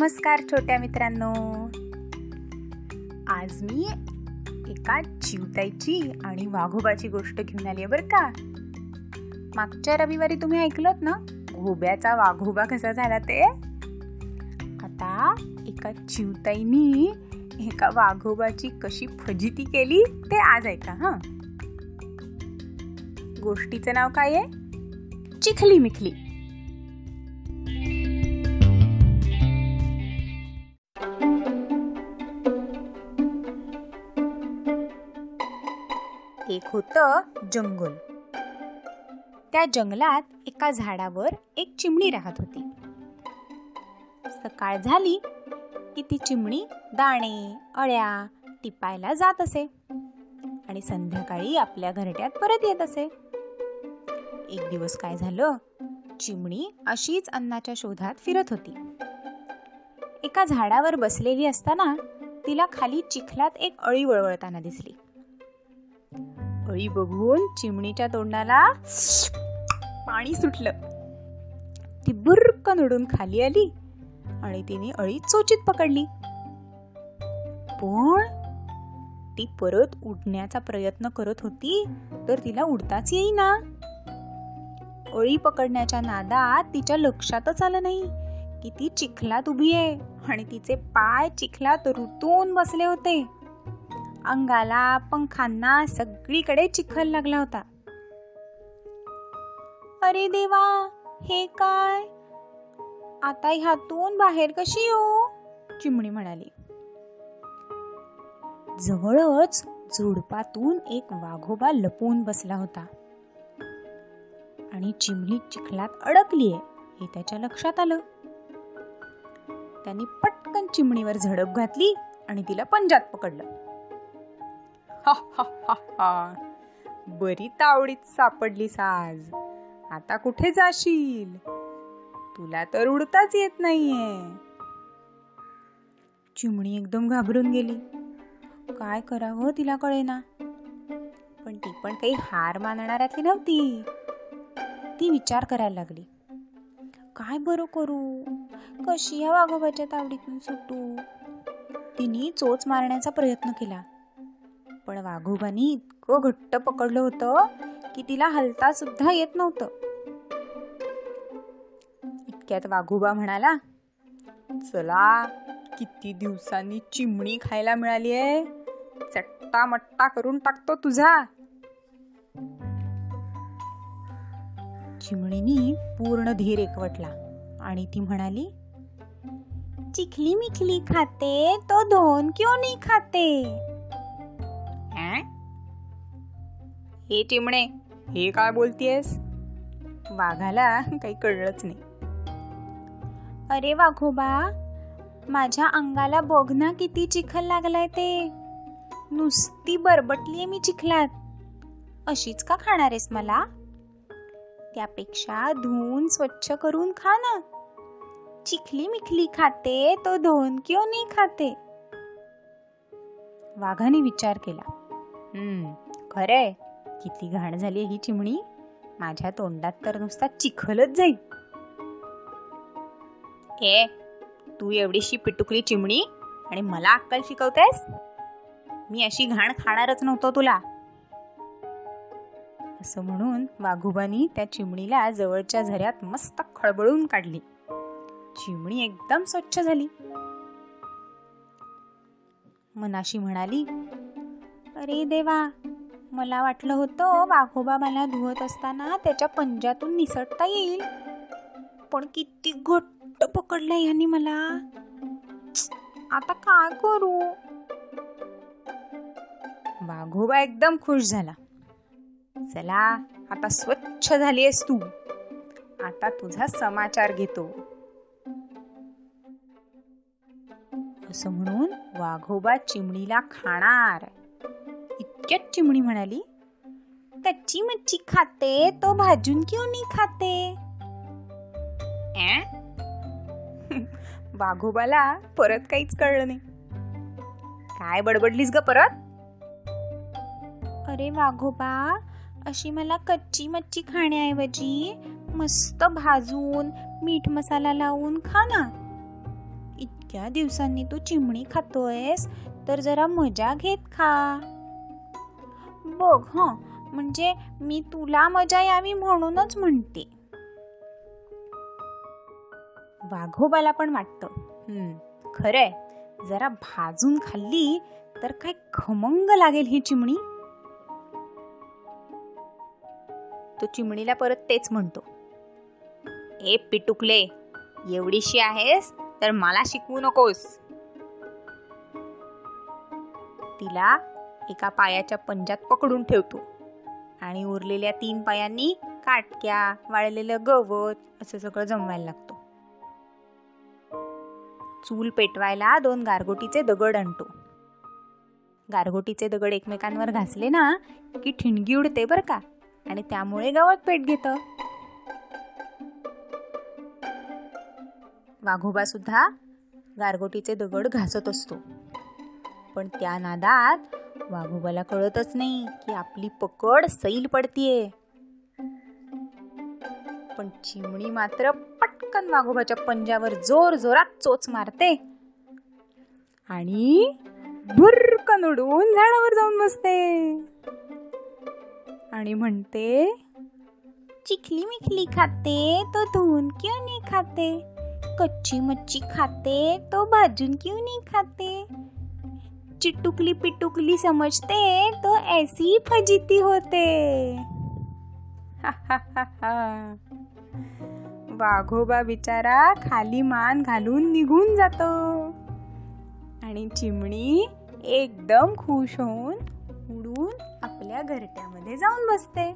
नमस्कार छोट्या मित्रांनो. आज मी एका चिवताईची आणि वाघोबाची गोष्ट घेऊन आली आहे बरं का? मागच्या रविवारी तुम्ही ऐकलत ना? घोब्याचा वाघोबा कसा झाला ते? आता एका चिवताईनी एका वाघोबाची कशी फजिती केली ते आज ऐका हा. गोष्टीचं नाव काय आहे? चिखली मिखली. एक होतं जंगल. त्या जंगलात एका झाडावर एक चिमणी राहत होती. सकाळ झाली की ती चिमणी दाणे अळ्या टिपायला जात असे आणि संध्याकाळी आपल्या घरट्यात परत येत असे. एक दिवस काय झालं? चिमणी अशीच अन्नाच्या शोधात फिरत होती. एका झाडावर बसलेली असताना तिला खाली चिखलात एक अळी वळवळताना दिसली. अळी बघून चिमणीच्या तोंडाला पाणी सुटलं. ती बुर्रकन उडून खाली आली आणि तिने अळी चोचीत पकडली. पण ती परत उडण्याचा प्रयत्न करत होती तर तिला उडताच येईना. अळी पकडण्याच्या नादात तिच्या लक्षातच आलं नाही की ती चिखलात उभी आहे आणि तिचे पाय चिखलात रुतून बसले होते. अंगाला पंखांना सगळीकडे चिखल लागला होता. अरे देवा हे काय? आता ह्यातून बाहेर कशी येऊ? चिमणी म्हणाली. जवळच झुडपातून एक वाघोबा लपून बसला होता. आणि चिमणी चिखलात अडकलीये हे त्याच्या लक्षात आलं. त्याने पटकन चिमणीवर झडप घातली आणि तिला पंजात पकडलं. बरी तावडीत सापडलीस आज. आता कुठे जाशील? तुला तर उडताच येत नाहीये. चिमणी एकदम घाबरून गेली. काय करावं तिला कळेना. पण ती पण काही हार मानणाऱ्यातली नव्हती. ती विचार करायला लागली. काय बरं करू? कशी या वाघोबाच्या तावडीतून सुटू? तिने चोच मारण्याचा प्रयत्न केला. पण वाघोबानी इतकं घट्ट पकडलं होतं की तिला हलता सुद्धा येत नव्हतं. इतक्यात वाघोबा म्हणाला चला किती दिवसांनी चिमणी खायला मिळाली आहे. चट्टा मट्टा करून टाकतो तुझा. चिमणीनी पूर्ण धीर एकवटला आणि ती म्हणाली चिखली मिखली खाते तो दोन क्यों नाही खाते? हे चिमणे हे काय बोलतीयस? वाघाला काही कळलंच नाही. अरे वाघोबा माझ्या अंगाला बघ ना किती चिखल लागलाय ते. नुसती बरबटलीये मी चिखलात. अशीच का खाणार आहेस मला? त्यापेक्षा धुवून स्वच्छ करून खा ना. चिखली मिखली खाते तो धुवून क्यों नाही खाते? वाघाने विचार केला. हम्म खरंय. किती घाण झाली ही चिमणी. माझ्या तोंडात तर नुसता चिखलच जाईल. ए तू एवढीशी पिटुकली चिमणी आणि मला अक्कल शिकवतेस? मी अशी घाण खाणारच नव्हतो तुला. असं म्हणून वाघोबानी त्या चिमणीला जवळच्या झऱ्यात मस्त खळबळून काढली. चिमणी एकदम स्वच्छ झाली. मनाशी म्हणाली अरे देवा मला वाटलं होतं वाघोबा मला धुवत असताना त्याच्या पंजातून निसटता येईल. पण किती घट्ट पकडलं यांनी मला. आता काय करू? वाघोबा एकदम खुश झाला. चला आता स्वच्छ झाली आहेस तू. आता तुझा समाचार घेतो. असं म्हणून वाघोबा चिमणीला खाणार. इतक्यात चिमणी म्हणाली कच्ची मच्छी खाते तो भाजून क्यों नाही खाते? वाघोबाला परत काहीच कळलं नाही. काय बडबडलीस ग परत? अरे वाघोबा अशी मला कच्ची मच्छी खाण्याऐवजी मस्त भाजून मीठ मसाला लावून खा ना. इतक्या दिवसांनी तू चिमणी खातोयस तर जरा मजा घेत खा. बघ ह. म्हणजे मी तुला मजा यावी म्हणूनच म्हणते. वाघोबाला पण वाटतं. खरंय. जरा भाजून खाल्ली तर काय खमंग लागेल ही चिमणी. तो चिमणीला परत तेच म्हणतो. ए पिटुकले एवढीशी आहेस तर मला शिकवू नकोस. तिला एका पायाच्या पंजात पकडून ठेवतो. आणि उरलेल्या तीन पायांनी काटक्या वाळलेलं गवत असं सगळं जमवायला लागतो. चूल पेटवायला दोन गारगोटीचे दगड आणतो. गारगोटीचे दगड एकमेकांवर घासले ना की ठिणगी उडते बर का? आणि त्यामुळे गवत पेट घेत. वाघोबा सुद्धा गारगोटीचे दगड घासत असतो. पण त्या नादात वाघोबाला कळतच नाही की आपली पकड सैल पडतीये. पण चिमणी मात्र पटकन वाघोबाच्या पंजावर जोर जोरात चोच मारते. आणि भुरकन उडून झाडावर जाऊन बसते. आणि म्हणते चिखली मिखली खाते तो धुवून क्यों नाही खाते? कच्ची मच्छी खाते तो भाजून क्यों नाही खाते? चिटुकली पिटुकली समजते तो ऐसी फजिती होते. वाघोबा बिचारा खाली मान घालून निघून जातो. आणि चिमणी एकदम खुश होऊन उडून आपल्या घरट्यामध्ये जाऊन बसते.